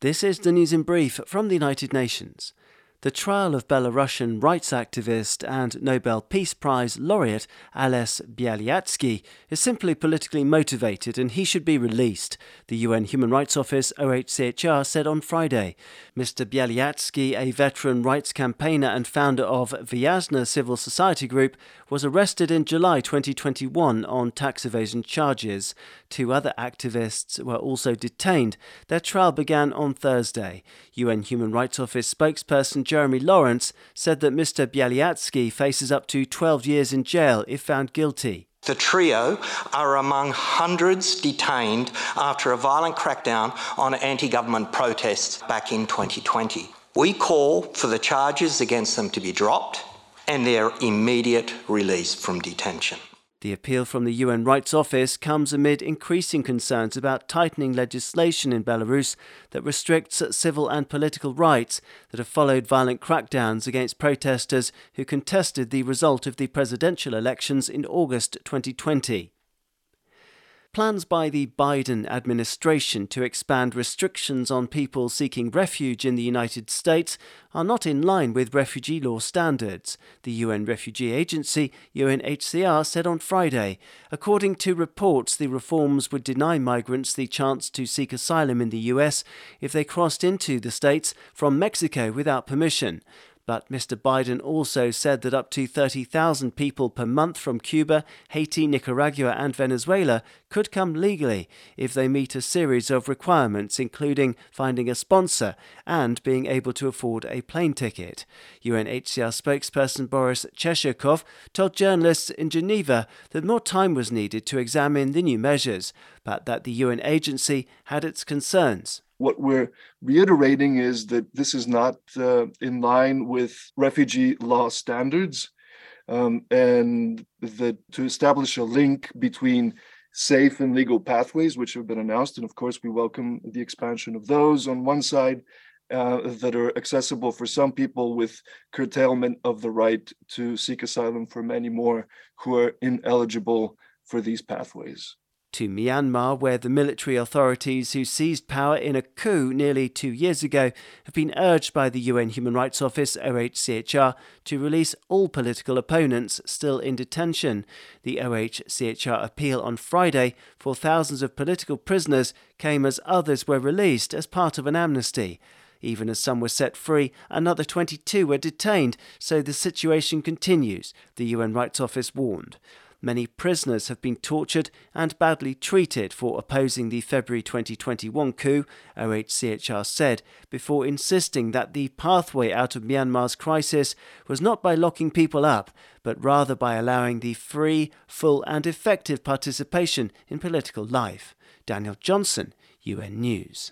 This is the news in brief from the United Nations. The trial of Belarusian rights activist and Nobel Peace Prize laureate Ales Bialiatski is simply politically motivated and he should be released, the UN Human Rights Office OHCHR said on Friday. Mr. Bialiatski, a veteran rights campaigner and founder of Viasna Civil Society Group, was arrested in July 2021 on tax evasion charges. Two other activists were also detained. Their trial began on Thursday. UN Human Rights Office spokesperson Jeremy Laurence said that Mr. Bialiatski faces up to 12 years in jail if found guilty. The trio are among hundreds detained after a violent crackdown on anti government protests back in 2020. We call for the charges against them to be dropped and their immediate release from detention. The appeal from the UN Rights Office comes amid increasing concerns about tightening legislation in Belarus that restricts civil and political rights that have followed violent crackdowns against protesters who contested the result of the presidential elections in August 2020. Plans by the Biden administration to expand restrictions on people seeking refuge in the United States are not in line with refugee law standards, the UN Refugee Agency, UNHCR, said on Friday. According to reports, the reforms would deny migrants the chance to seek asylum in the US if they crossed into the States from Mexico without permission. But Mr. Biden also said that up to 30,000 people per month from Cuba, Haiti, Nicaragua, and Venezuela could come legally if they meet a series of requirements, including finding a sponsor and being able to afford a plane ticket. UNHCR spokesperson Boris Cheshirkov told journalists in Geneva that more time was needed to examine the new measures, but that the UN agency had its concerns what we're reiterating is that this is not uh, in line with refugee law standards, um, and that to establish a link between safe and legal pathways, which have been announced, and of course we welcome the expansion of those on one side. Uh, that are accessible for some people with curtailment of the right to seek asylum for many more who are ineligible for these pathways to Myanmar, where the military authorities who seized power in a coup nearly two years ago have been urged by the UN Human Rights Office OHCHR to release all political opponents still in detention. The OHCHR appeal on Friday for thousands of political prisoners came as others were released as part of an amnesty. Even as some were set free, another 22 were detained, so the situation continues, the UN Rights Office warned. Many prisoners have been tortured and badly treated for opposing the February 2021 coup, OHCHR said, before insisting that the pathway out of Myanmar's crisis was not by locking people up, but rather by allowing the free, full, and effective participation in political life. Daniel Johnson, UN News.